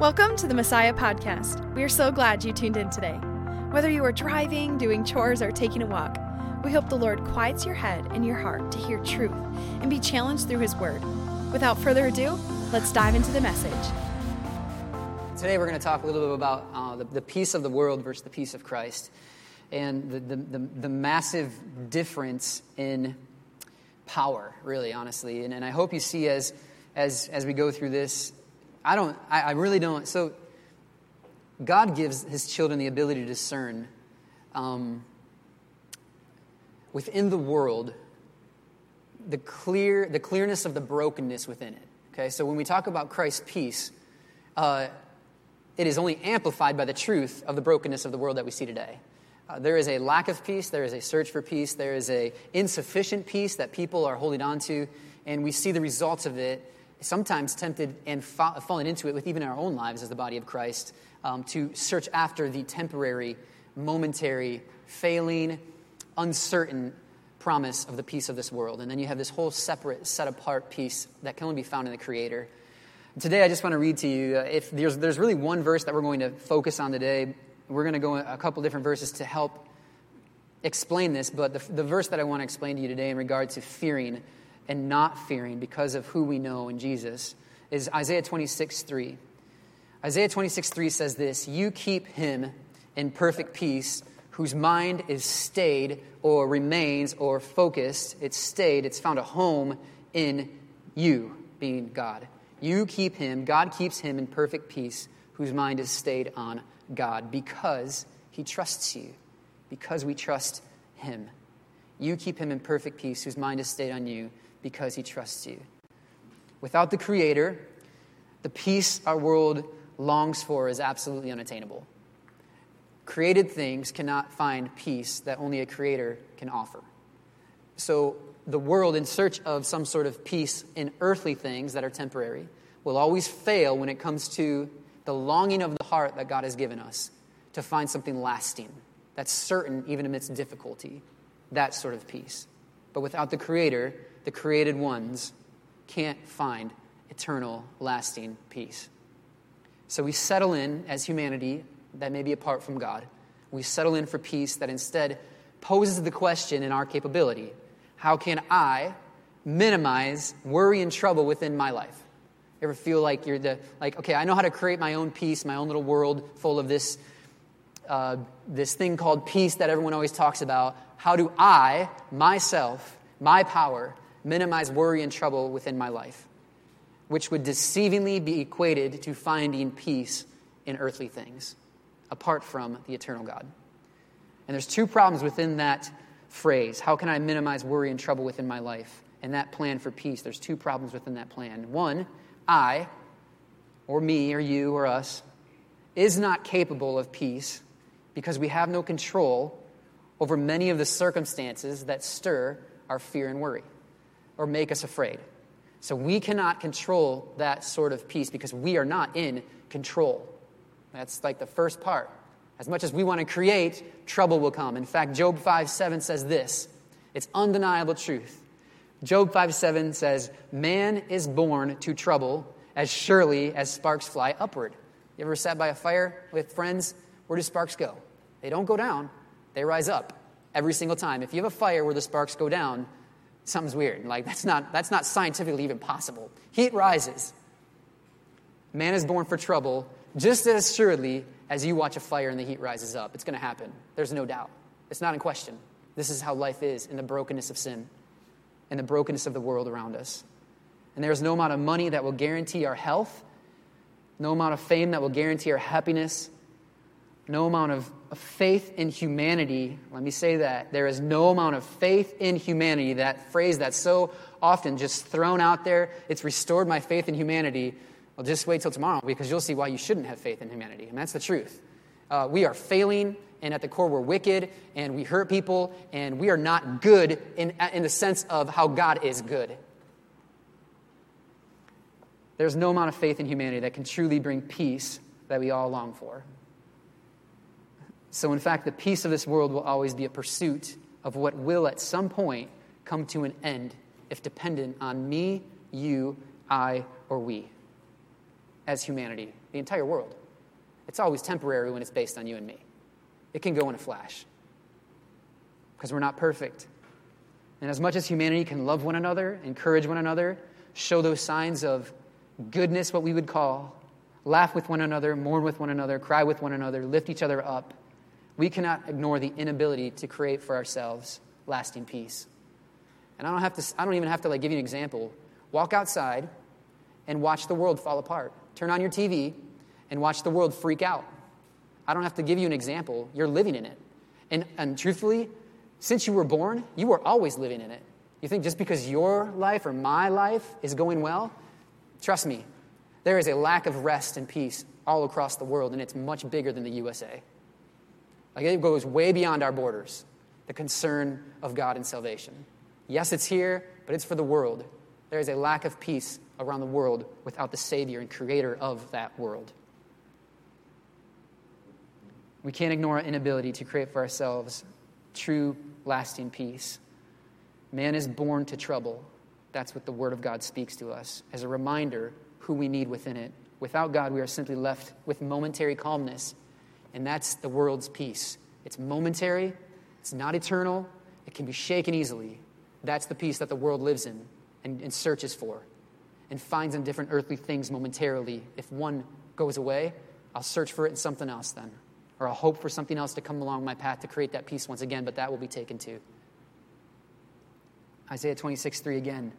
Welcome to the Messiah Podcast. We are so glad you tuned in today. Whether you are driving, doing chores, or taking a walk, we hope the Lord quiets your head and your heart to hear truth and be challenged through His Word. Without further ado, let's dive into the message. Today, we're going to talk a little bit about uh, the, the peace of the world versus the peace of Christ and the, the, the, the massive difference in power, really, honestly. And, and I hope you see as, as, as we go through this I don't, I, I really don't. So, God gives his children the ability to discern um, within the world the, clear, the clearness of the brokenness within it. Okay, so when we talk about Christ's peace, uh, it is only amplified by the truth of the brokenness of the world that we see today. Uh, there is a lack of peace, there is a search for peace, there is a insufficient peace that people are holding on to, and we see the results of it sometimes tempted and fa- fallen into it with even our own lives as the body of Christ um, to search after the temporary, momentary, failing, uncertain promise of the peace of this world. And then you have this whole separate, set apart peace that can only be found in the Creator. Today, I just want to read to you. Uh, if there's, there's really one verse that we're going to focus on today, we're going to go a couple different verses to help explain this. But the, the verse that I want to explain to you today in regard to fearing and not fearing because of who we know in Jesus is Isaiah 26 3. Isaiah 26 3 says this You keep him in perfect peace whose mind is stayed or remains or focused. It's stayed, it's found a home in you, being God. You keep him, God keeps him in perfect peace whose mind is stayed on God because he trusts you, because we trust him. You keep him in perfect peace whose mind is stayed on you because he trusts you. Without the Creator, the peace our world longs for is absolutely unattainable. Created things cannot find peace that only a Creator can offer. So, the world, in search of some sort of peace in earthly things that are temporary, will always fail when it comes to the longing of the heart that God has given us to find something lasting, that's certain even amidst difficulty, that sort of peace. But without the Creator, the created ones can't find eternal, lasting peace. So we settle in as humanity that may be apart from God. We settle in for peace that instead poses the question in our capability how can I minimize worry and trouble within my life? Ever feel like you're the, like, okay, I know how to create my own peace, my own little world full of this, uh, this thing called peace that everyone always talks about. How do I, myself, my power, minimize worry and trouble within my life, which would deceivingly be equated to finding peace in earthly things, apart from the eternal God. And there's two problems within that phrase. How can I minimize worry and trouble within my life? And that plan for peace, there's two problems within that plan. One, I, or me, or you, or us, is not capable of peace because we have no control over many of the circumstances that stir our fear and worry or make us afraid. So we cannot control that sort of peace because we are not in control. That's like the first part. As much as we want to create, trouble will come. In fact, Job 5 7 says this it's undeniable truth. Job 5 7 says, Man is born to trouble as surely as sparks fly upward. You ever sat by a fire with friends? Where do sparks go? They don't go down, they rise up every single time. If you have a fire where the sparks go down, something's weird. Like, that's not, that's not scientifically even possible. Heat rises. Man is born for trouble just as assuredly as you watch a fire and the heat rises up. It's going to happen. There's no doubt. It's not in question. This is how life is in the brokenness of sin and the brokenness of the world around us. And there's no amount of money that will guarantee our health, no amount of fame that will guarantee our happiness, no amount of faith in humanity, let me say that. There is no amount of faith in humanity, that phrase that's so often just thrown out there. It's restored my faith in humanity. Well, just wait till tomorrow because you'll see why you shouldn't have faith in humanity. And that's the truth. Uh, we are failing, and at the core, we're wicked, and we hurt people, and we are not good in, in the sense of how God is good. There's no amount of faith in humanity that can truly bring peace that we all long for. So, in fact, the peace of this world will always be a pursuit of what will at some point come to an end if dependent on me, you, I, or we. as humanity, the entire world. It's always temporary when it's based on you and me. It can go in a flash because we're not perfect. And as much as humanity can love one another, encourage one another, show those signs of goodness, what we would call, laugh with one another, mourn with one another, cry with one another, lift each other up, we cannot ignore the inability to create for ourselves lasting peace. And I don't, have to, I don't even have to like give you an example. Walk outside and watch the world fall apart. Turn on your TV and watch the world freak out. I don't have to give you an example. You're living in it. And, and truthfully, since you were born, you were always living in it. You think just because your life or my life is going well, trust me, there is a lack of rest and peace all across the world, and it's much bigger than the USA. Like it goes way beyond our borders, the concern of God and salvation. Yes, it's here, but it's for the world. There is a lack of peace around the world without the Savior and Creator of that world. We can't ignore our inability to create for ourselves true, lasting peace. Man is born to trouble. That's what the Word of God speaks to us as a reminder who we need within it. Without God, we are simply left with momentary calmness and that's the world's peace. It's momentary, it's not eternal, it can be shaken easily. That's the peace that the world lives in and, and searches for and finds in different earthly things momentarily. If one goes away, I'll search for it in something else then. Or I'll hope for something else to come along my path to create that peace once again, but that will be taken too. Isaiah 26, 3 again.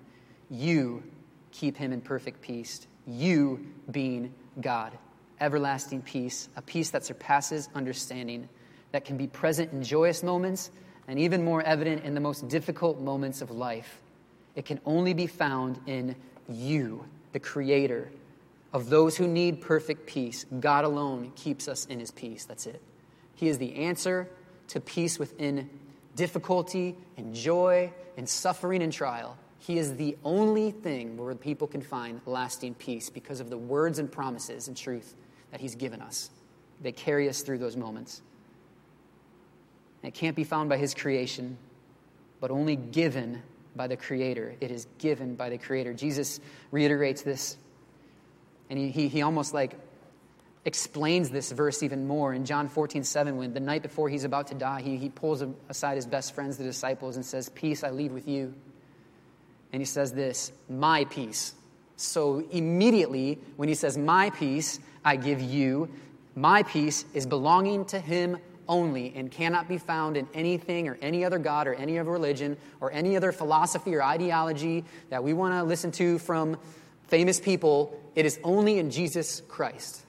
You keep him in perfect peace, you being God everlasting peace, a peace that surpasses understanding, that can be present in joyous moments and even more evident in the most difficult moments of life. It can only be found in you, the Creator. Of those who need perfect peace, God alone keeps us in His peace. That's it. He is the answer to peace within difficulty and joy and suffering and trial. He is the only thing where people can find lasting peace because of the words and promises and truth that He's given us. They carry us through those moments. And it can't be found by His creation, but only given by the Creator. It is given by the Creator. Jesus reiterates this, and he, he, he almost like explains this verse even more in John 14, 7, when the night before he's about to die, he, he pulls aside his best friends, the disciples, and says, Peace I leave with you. And he says this, My peace. So immediately, when he says, My peace, I give you. My peace is belonging to him only and cannot be found in anything or any other God or any other religion or any other philosophy or ideology that we want to listen to from famous people. It is only in Jesus Christ.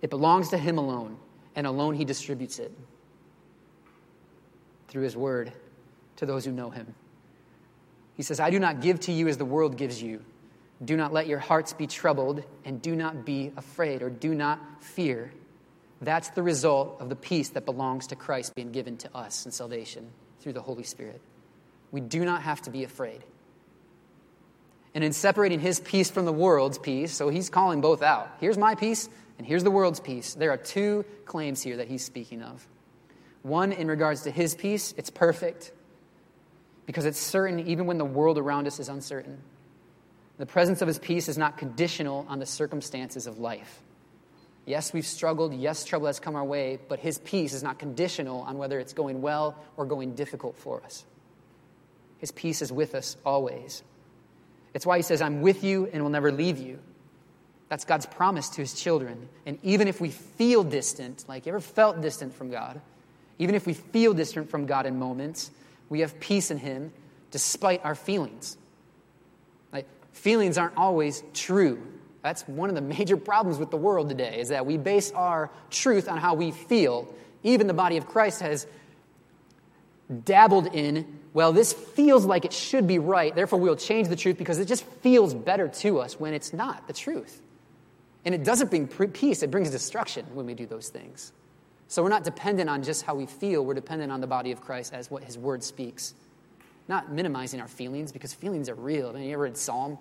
It belongs to him alone, and alone he distributes it through his word to those who know him. He says, I do not give to you as the world gives you. Do not let your hearts be troubled, and do not be afraid, or do not fear. That's the result of the peace that belongs to Christ being given to us in salvation through the Holy Spirit. We do not have to be afraid. And in separating his peace from the world's peace, so he's calling both out. Here's my peace, and here's the world's peace. There are two claims here that he's speaking of. One, in regards to his peace, it's perfect because it's certain even when the world around us is uncertain. The presence of his peace is not conditional on the circumstances of life. Yes, we've struggled. Yes, trouble has come our way, but his peace is not conditional on whether it's going well or going difficult for us. His peace is with us always. It's why he says, I'm with you and will never leave you. That's God's promise to his children. And even if we feel distant, like you ever felt distant from God, even if we feel distant from God in moments, we have peace in him despite our feelings feelings aren't always true. That's one of the major problems with the world today, is that we base our truth on how we feel. Even the body of Christ has dabbled in, well, this feels like it should be right, therefore we'll change the truth because it just feels better to us when it's not the truth. And it doesn't bring peace, it brings destruction when we do those things. So we're not dependent on just how we feel, we're dependent on the body of Christ as what his word speaks. Not minimizing our feelings because feelings are real. I mean, you ever read Psalm?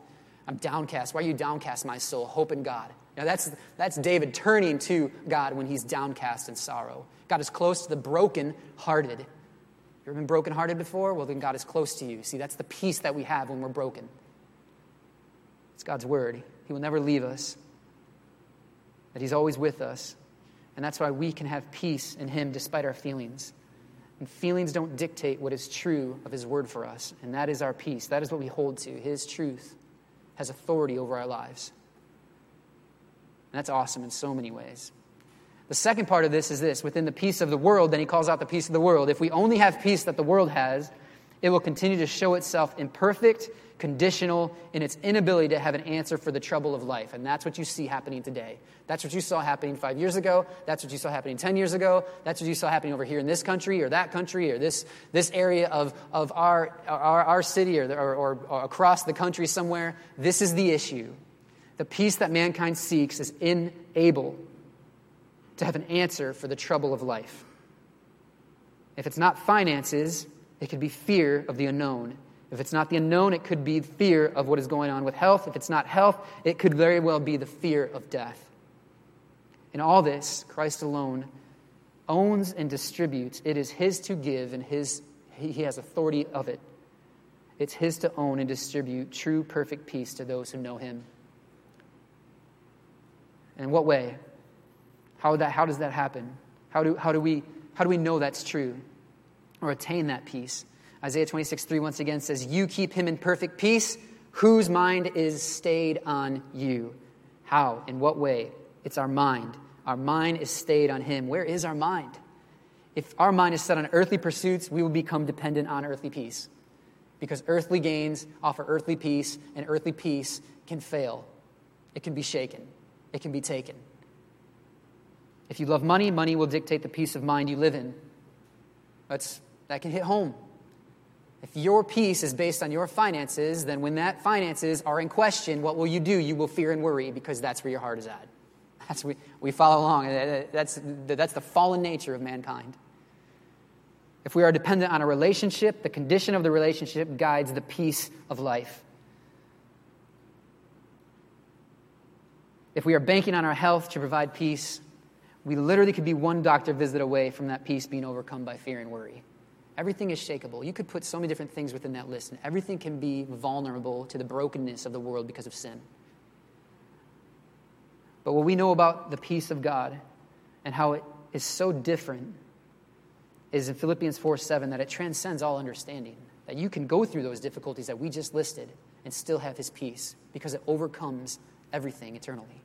I'm downcast. Why are you downcast, my soul? Hope in God. Now that's, that's David turning to God when he's downcast in sorrow. God is close to the broken-hearted. You ever been broken-hearted before? Well, then God is close to you. See, that's the peace that we have when we're broken. It's God's word. He will never leave us that He's always with us. And that's why we can have peace in Him despite our feelings. And feelings don't dictate what is true of His word for us. And that is our peace. That is what we hold to. His truth has authority over our lives. And that's awesome in so many ways. The second part of this is this within the peace of the world, then he calls out the peace of the world. If we only have peace that the world has, it will continue to show itself imperfect, conditional, in its inability to have an answer for the trouble of life. And that's what you see happening today. That's what you saw happening five years ago. That's what you saw happening 10 years ago. That's what you saw happening over here in this country or that country or this, this area of, of our, our, our city or, or, or, or across the country somewhere. This is the issue. The peace that mankind seeks is unable to have an answer for the trouble of life. If it's not finances, it could be fear of the unknown. If it's not the unknown, it could be fear of what is going on with health. If it's not health, it could very well be the fear of death. In all this, Christ alone owns and distributes. It is His to give, and his, He has authority of it. It's His to own and distribute true, perfect peace to those who know Him. In what way? How, that, how does that happen? How do, how, do we, how do we know that's true or attain that peace? Isaiah 26, 3 once again says, You keep him in perfect peace, whose mind is stayed on you. How? In what way? It's our mind. Our mind is stayed on him. Where is our mind? If our mind is set on earthly pursuits, we will become dependent on earthly peace. Because earthly gains offer earthly peace, and earthly peace can fail. It can be shaken, it can be taken. If you love money, money will dictate the peace of mind you live in. That's, that can hit home. If your peace is based on your finances, then when that finances are in question, what will you do? You will fear and worry because that's where your heart is at. That's we, we follow along. That's, that's the fallen nature of mankind. If we are dependent on a relationship, the condition of the relationship guides the peace of life. If we are banking on our health to provide peace, we literally could be one doctor visit away from that peace being overcome by fear and worry. Everything is shakable. You could put so many different things within that list, and everything can be vulnerable to the brokenness of the world because of sin. But what we know about the peace of God and how it is so different is in Philippians 4 7 that it transcends all understanding. That you can go through those difficulties that we just listed and still have his peace because it overcomes everything eternally.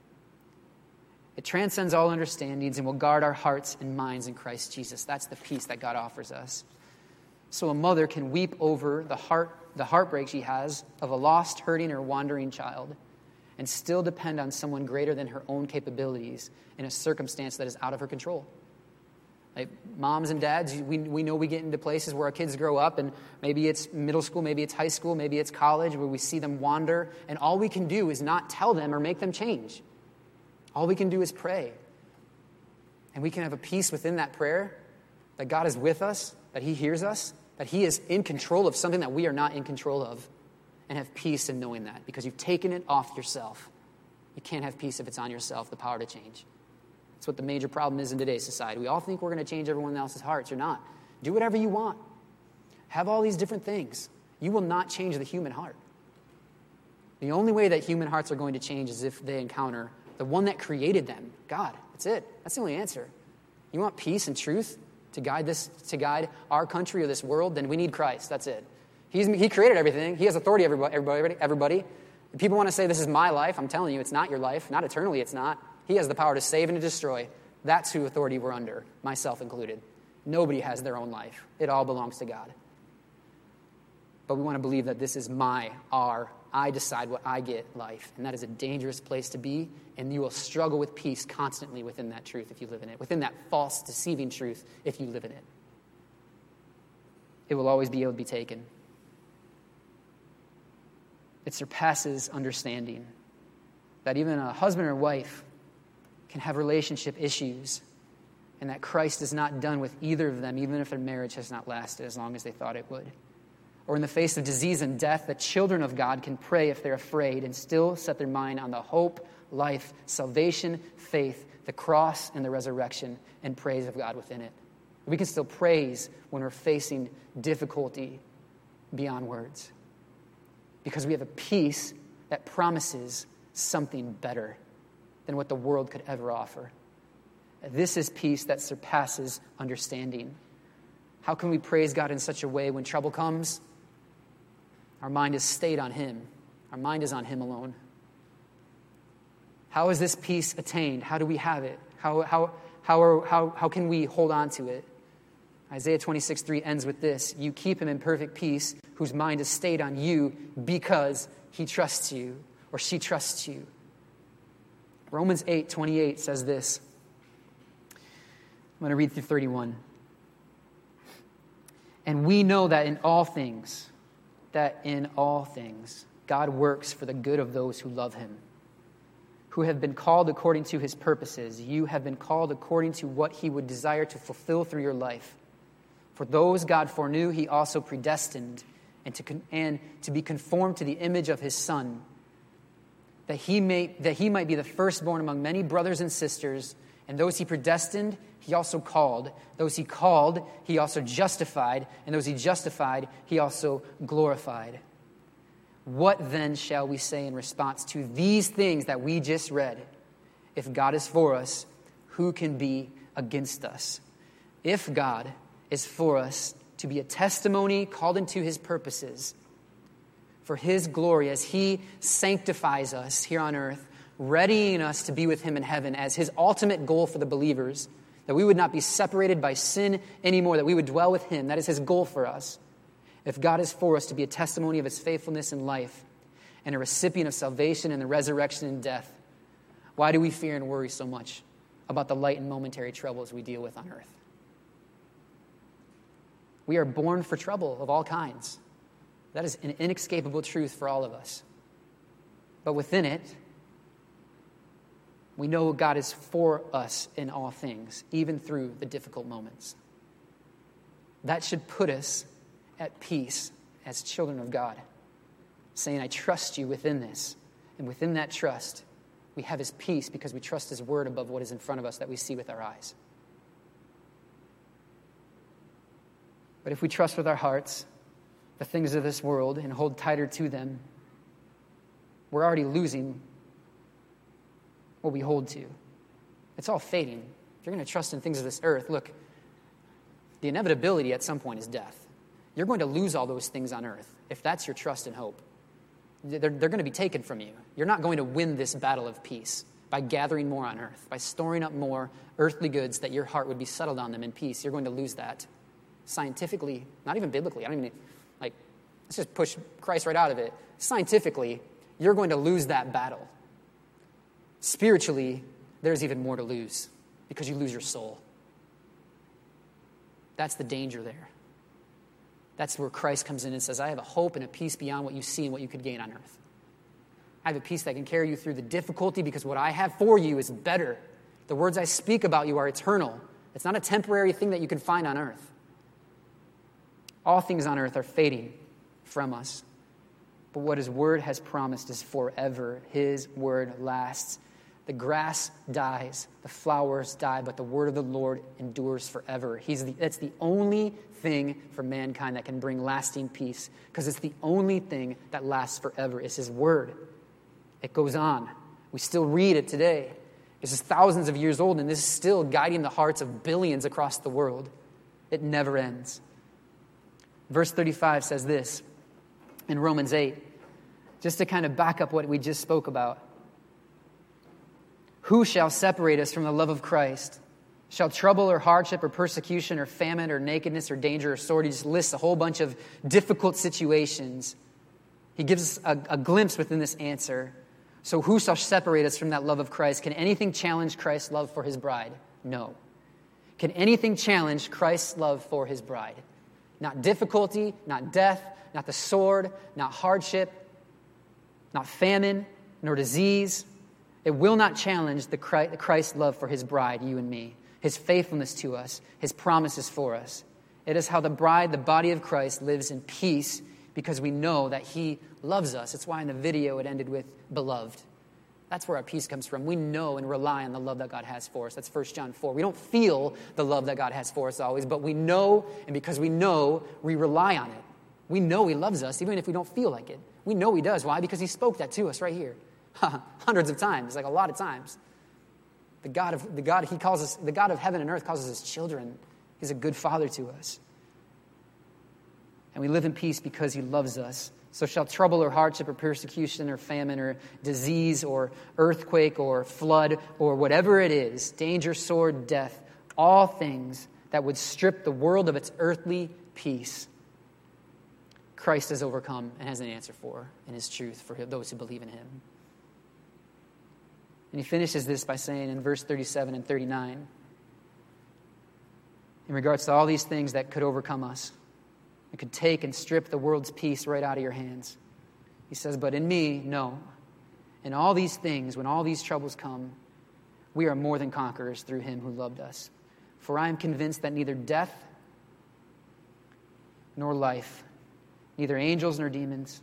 It transcends all understandings and will guard our hearts and minds in Christ Jesus. That's the peace that God offers us. So a mother can weep over the heart the heartbreak she has of a lost, hurting, or wandering child and still depend on someone greater than her own capabilities in a circumstance that is out of her control. Like moms and dads, we, we know we get into places where our kids grow up, and maybe it's middle school, maybe it's high school, maybe it's college, where we see them wander, and all we can do is not tell them or make them change. All we can do is pray. And we can have a peace within that prayer that God is with us, that He hears us, that He is in control of something that we are not in control of, and have peace in knowing that because you've taken it off yourself. You can't have peace if it's on yourself, the power to change. That's what the major problem is in today's society. We all think we're going to change everyone else's hearts. You're not. Do whatever you want. Have all these different things. You will not change the human heart. The only way that human hearts are going to change is if they encounter the one that created them, God. That's it. That's the only answer. You want peace and truth? To guide this to guide our country or this world, then we need Christ. That's it. He's, he created everything. He has authority everybody, everybody, everybody. If people want to say this is my life, I'm telling you, it's not your life. Not eternally, it's not. He has the power to save and to destroy. That's who authority we're under, myself included. Nobody has their own life. It all belongs to God. But we want to believe that this is my, our, I decide what I get life. And that is a dangerous place to be, and you will struggle with peace constantly within that truth if you live in it, within that false, deceiving truth if you live in it. It will always be able to be taken. It surpasses understanding that even a husband or wife can have relationship issues and that Christ is not done with either of them, even if their marriage has not lasted as long as they thought it would or in the face of disease and death, the children of God can pray if they're afraid and still set their mind on the hope, life, salvation, faith, the cross, and the resurrection, and praise of God within it. We can still praise when we're facing difficulty beyond words because we have a peace that promises something better than what the world could ever offer. This is peace that surpasses understanding. How can we praise God in such a way when trouble comes? Our mind is stayed on Him, our mind is on Him alone. How is this peace attained? How do we have it? How, how, how, are, how, how can we hold on to it? Isaiah 26, 3 ends with this You keep him in perfect peace, whose mind is stayed on you because he trusts you or she trusts you. Romans 8, 28 says this. I'm going to read through 31. And we know that in all things, that in all things, God works for the good of those who love him, who have been called according to his purposes. You have been called according to what he would desire to fulfill through your life. For those God foreknew, he also predestined and to, con- and to be conformed to the image of his Son, that he, may, that he might be the firstborn among many brothers and sisters. And those he predestined, he also called. Those he called, he also justified. And those he justified, he also glorified. What then shall we say in response to these things that we just read? If God is for us, who can be against us? If God is for us to be a testimony called into his purposes for his glory as he sanctifies us here on earth, readying us to be with him in heaven as his ultimate goal for the believers, that we would not be separated by sin anymore, that we would dwell with him. That is his goal for us. If God is for us to be a testimony of his faithfulness in life and a recipient of salvation and the resurrection and death, why do we fear and worry so much about the light and momentary troubles we deal with on earth? We are born for trouble of all kinds. That is an inescapable truth for all of us. But within it, we know God is for us in all things, even through the difficult moments. That should put us at peace as children of God, saying, I trust you within this. And within that trust, we have his peace because we trust his word above what is in front of us that we see with our eyes. But if we trust with our hearts the things of this world and hold tighter to them, we're already losing what we hold to. It's all fading. If you're going to trust in things of this earth, look, the inevitability at some point is death. You're going to lose all those things on earth if that's your trust and hope. They're, they're going to be taken from you. You're not going to win this battle of peace by gathering more on earth, by storing up more earthly goods that your heart would be settled on them in peace. You're going to lose that scientifically, not even biblically, I don't even, like, let's just push Christ right out of it. Scientifically, you're going to lose that battle. Spiritually, there's even more to lose because you lose your soul. That's the danger there. That's where Christ comes in and says, I have a hope and a peace beyond what you see and what you could gain on earth. I have a peace that can carry you through the difficulty because what I have for you is better. The words I speak about you are eternal. It's not a temporary thing that you can find on earth. All things on earth are fading from us. But what His Word has promised is forever. His Word lasts. The grass dies, the flowers die, but the Word of the Lord endures forever. He's the, that's the only thing for mankind that can bring lasting peace, because it's the only thing that lasts forever is His Word. It goes on. We still read it today. This is thousands of years old, and this is still guiding the hearts of billions across the world. It never ends. Verse 35 says this in Romans 8, just to kind of back up what we just spoke about. Who shall separate us from the love of Christ? Shall trouble or hardship or persecution or famine or nakedness or danger or sword? He just lists a whole bunch of difficult situations. He gives us a, a glimpse within this answer. So, who shall separate us from that love of Christ? Can anything challenge Christ's love for his bride? No. Can anything challenge Christ's love for his bride? Not difficulty, not death, not the sword, not hardship, not famine, nor disease. It will not challenge the Christ's love for his bride, you and me, his faithfulness to us, his promises for us. It is how the bride, the body of Christ, lives in peace because we know that he loves us. It's why in the video it ended with beloved. That's where our peace comes from. We know and rely on the love that God has for us. That's 1 John 4. We don't feel the love that God has for us always, but we know, and because we know, we rely on it. We know He loves us, even if we don't feel like it. We know He does. Why? Because He spoke that to us right here. Hundreds of times, like a lot of times. The God of the God he calls us, the God of heaven and earth calls us his children. He's a good father to us. And we live in peace because he loves us. So shall trouble or hardship or persecution or famine or disease or earthquake or flood or whatever it is, danger, sword, death, all things that would strip the world of its earthly peace. Christ has overcome and has an answer for in his truth for those who believe in him. And he finishes this by saying in verse 37 and 39, in regards to all these things that could overcome us, that could take and strip the world's peace right out of your hands. He says, But in me, no. In all these things, when all these troubles come, we are more than conquerors through him who loved us. For I am convinced that neither death nor life, neither angels nor demons,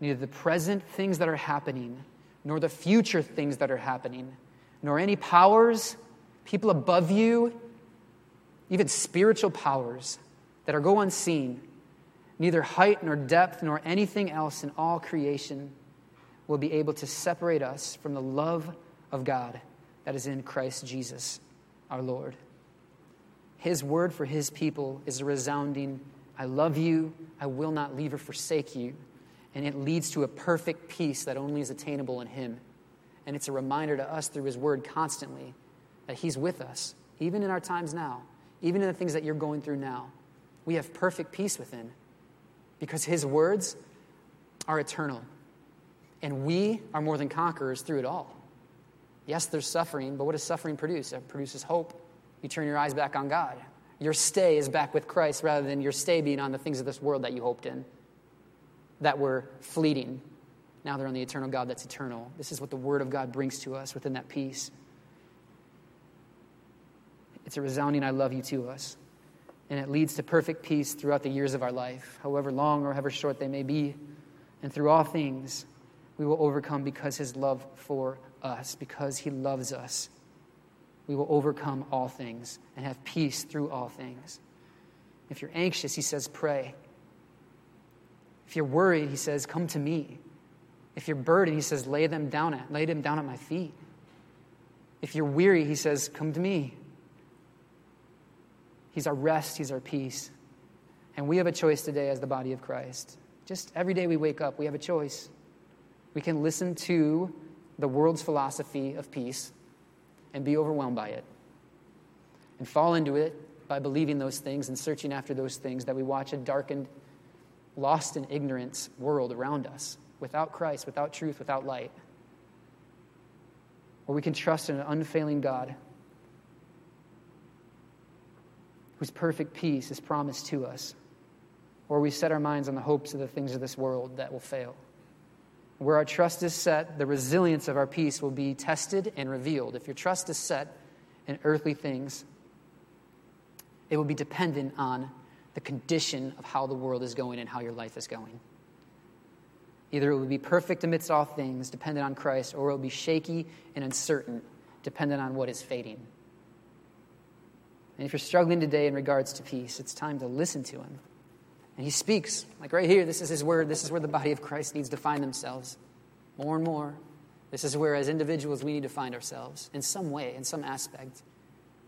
neither the present things that are happening, nor the future things that are happening, nor any powers, people above you, even spiritual powers that are go unseen, neither height nor depth nor anything else in all creation will be able to separate us from the love of God that is in Christ Jesus our Lord. His word for his people is a resounding, I love you, I will not leave or forsake you. And it leads to a perfect peace that only is attainable in him. And it's a reminder to us through his word constantly that he's with us, even in our times now, even in the things that you're going through now we have perfect peace within because his words are eternal. And we are more than conquerors through it all. Yes, there's suffering, but what does suffering produce? It produces hope. You turn your eyes back on God. Your stay is back with Christ rather than your stay being on the things of this world that you hoped in, that were fleeting. Now they're on the eternal God that's eternal. This is what the Word of God brings to us within that peace. It's a resounding I love you to us and it leads to perfect peace throughout the years of our life, however long or however short they may be. And through all things, we will overcome because his love for us, because he loves us. We will overcome all things and have peace through all things. If you're anxious, he says, pray. If you're worried, he says, come to me. If you're burdened, he says, lay them down at, lay them down at my feet. If you're weary, he says, come to me. He's our rest, He's our peace. And we have a choice today as the body of Christ. Just every day we wake up, we have a choice. We can listen to the world's philosophy of peace and be overwhelmed by it and fall into it by believing those things and searching after those things that we watch a darkened, lost in ignorance world around us without Christ, without truth, without light. Or we can trust in an unfailing God whose perfect peace is promised to us, or we set our minds on the hopes of the things of this world that will fail. Where our trust is set, the resilience of our peace will be tested and revealed. If your trust is set in earthly things, it will be dependent on the condition of how the world is going and how your life is going. Either it will be perfect amidst all things, dependent on Christ, or it will be shaky and uncertain, dependent on what is fading. And if you're struggling today in regards to peace, it's time to listen to him. And he speaks, like right here, this is his word. This is where the body of Christ needs to find themselves more and more. This is where, as individuals, we need to find ourselves in some way, in some aspect,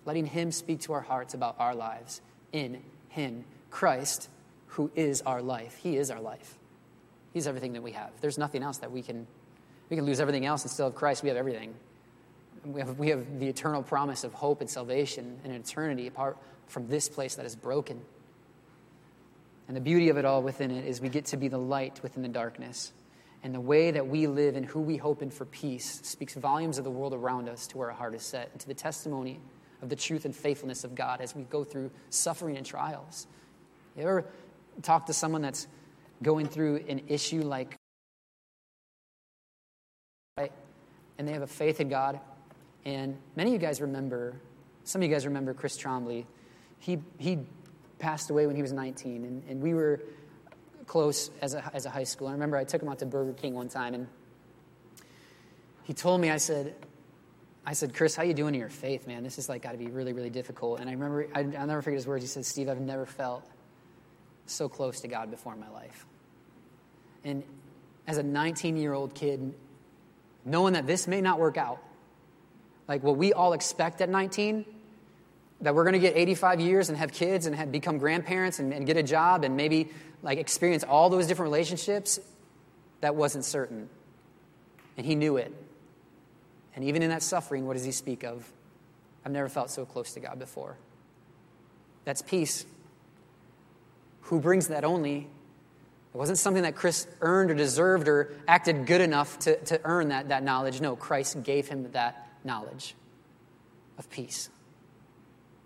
letting him speak to our hearts about our lives in him. Christ, who is our life. He is our life. He's everything that we have. There's nothing else that we can, we can lose everything else and still have Christ. We have everything we have, we have the eternal promise of hope and salvation and eternity apart from this place that is broken. And the beauty of it all within it is we get to be the light within the darkness. And the way that we live and who we hope in for peace speaks volumes of the world around us to where our heart is set and to the testimony of the truth and faithfulness of God as we go through suffering and trials. You ever talk to someone that's going through an issue like, right? And they have a faith in God and many of you guys remember, some of you guys remember Chris Trombley. He, he passed away when he was 19, and, and we were close as a, as a high school. I remember I took him out to Burger King one time, and he told me, I said, I said, Chris, how you doing in your faith, man? This is like got to be really, really difficult. And I remember, I, will never forget his words. He said, Steve, I've never felt so close to God before in my life. And as a 19 year old kid, knowing that this may not work out, like what we all expect at 19, that we're going to get 85 years and have kids and have, become grandparents and, and get a job and maybe like experience all those different relationships, that wasn't certain. And he knew it. And even in that suffering, what does he speak of? I've never felt so close to God before. That's peace. Who brings that only? It wasn't something that Chris earned or deserved or acted good enough to, to earn that, that knowledge. No, Christ gave him that knowledge of peace.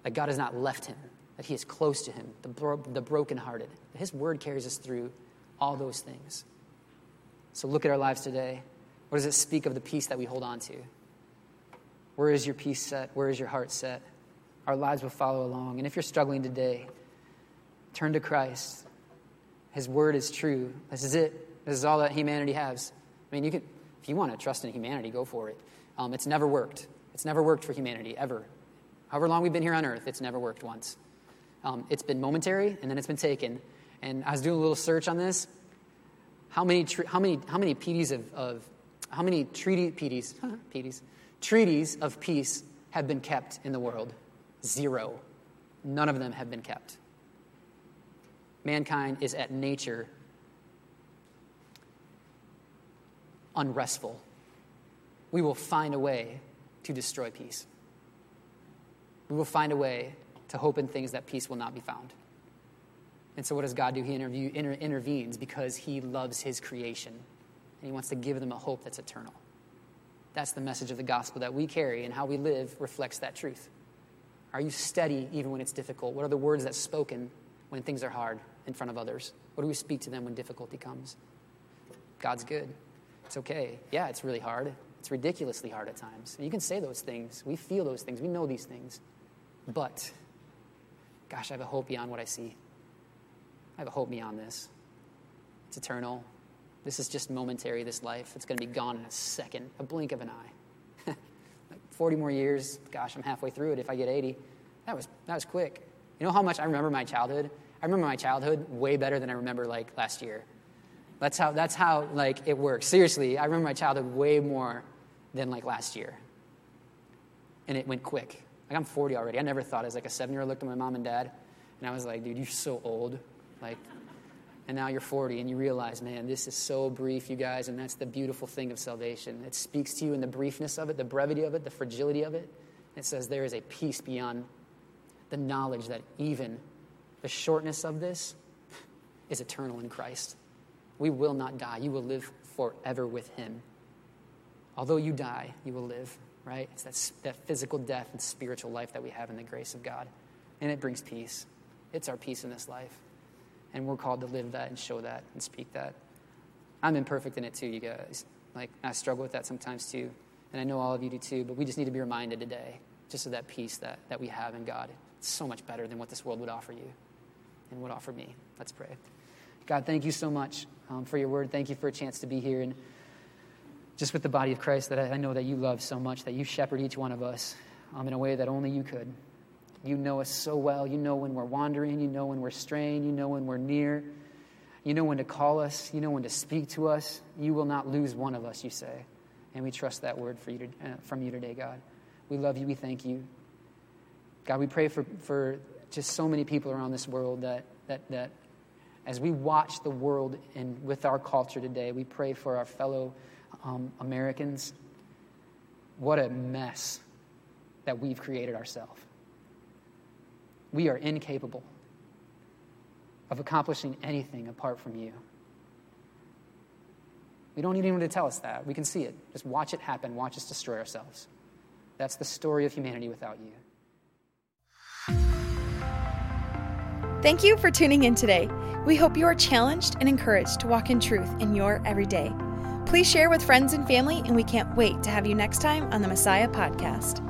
That God has not left him, that he is close to him, the, bro- the brokenhearted. His word carries us through all those things. So look at our lives today. What does it speak of the peace that we hold on to? Where is your peace set? Where is your heart set? Our lives will follow along. And if you're struggling today, turn to Christ. His word is true. This is it. This is all that humanity has. I mean, you can, if you want to trust in humanity, go for it. Um, it's never worked. It's never worked for humanity, ever. However long we've been here on earth, it's never worked once. Um, it's been momentary, and then it's been taken. And I was doing a little search on this. How many, how many, how many PDs of, of how many treaty, PDs, PDs, treaties of peace have been kept in the world? Zero. None of them have been kept. Mankind is at nature unrestful. We will find a way to destroy peace. We will find a way to hope in things that peace will not be found. And so, what does God do? He interview, inter, intervenes because He loves His creation and He wants to give them a hope that's eternal. That's the message of the gospel that we carry, and how we live reflects that truth. Are you steady even when it's difficult? What are the words that's spoken when things are hard in front of others? What do we speak to them when difficulty comes? God's good. It's okay. Yeah, it's really hard. It's ridiculously hard at times. You can say those things. We feel those things. We know these things. But, gosh, I have a hope beyond what I see. I have a hope beyond this. It's eternal. This is just momentary, this life. It's going to be gone in a second, a blink of an eye. like 40 more years, gosh, I'm halfway through it if I get 80. That was, that was quick. You know how much I remember my childhood? I remember my childhood way better than I remember like last year. That's how, that's how like it works. Seriously, I remember my childhood way more than like last year. And it went quick. Like I'm 40 already. I never thought as like a seven year old looked at my mom and dad, and I was like, dude, you're so old. Like, and now you're 40 and you realize, man, this is so brief, you guys, and that's the beautiful thing of salvation. It speaks to you in the briefness of it, the brevity of it, the fragility of it. It says there is a peace beyond the knowledge that even the shortness of this is eternal in Christ. We will not die. You will live forever with Him. Although you die, you will live right? It's that, that physical death and spiritual life that we have in the grace of God. And it brings peace. It's our peace in this life. And we're called to live that and show that and speak that. I'm imperfect in it too, you guys. Like, I struggle with that sometimes too. And I know all of you do too, but we just need to be reminded today just of that peace that, that we have in God. It's so much better than what this world would offer you and would offer me. Let's pray. God, thank you so much um, for your word. Thank you for a chance to be here. And just with the body of Christ that I, know that you love so much, that you shepherd each one of us um, in a way that only you could. You know us so well. You know when we're wandering. You know when we're straying. You know when we're near. You know when to call us. You know when to speak to us. You will not lose one of us, you say. And we trust that word for you to, uh, from you today, God. We love you. We thank you. God, we pray for, for just so many people around this world that, that, that as we watch the world and with our culture today, we pray for our fellow um, Americans, what a mess that we've created ourselves. We are incapable of accomplishing anything apart from you. We don't need anyone to tell us that. We can see it. Just watch it happen. Watch us destroy ourselves. That's the story of humanity without you. Thank you for tuning in today. We hope you are challenged and encouraged to walk in truth in your everyday. Please share with friends and family, and we can't wait to have you next time on the Messiah Podcast.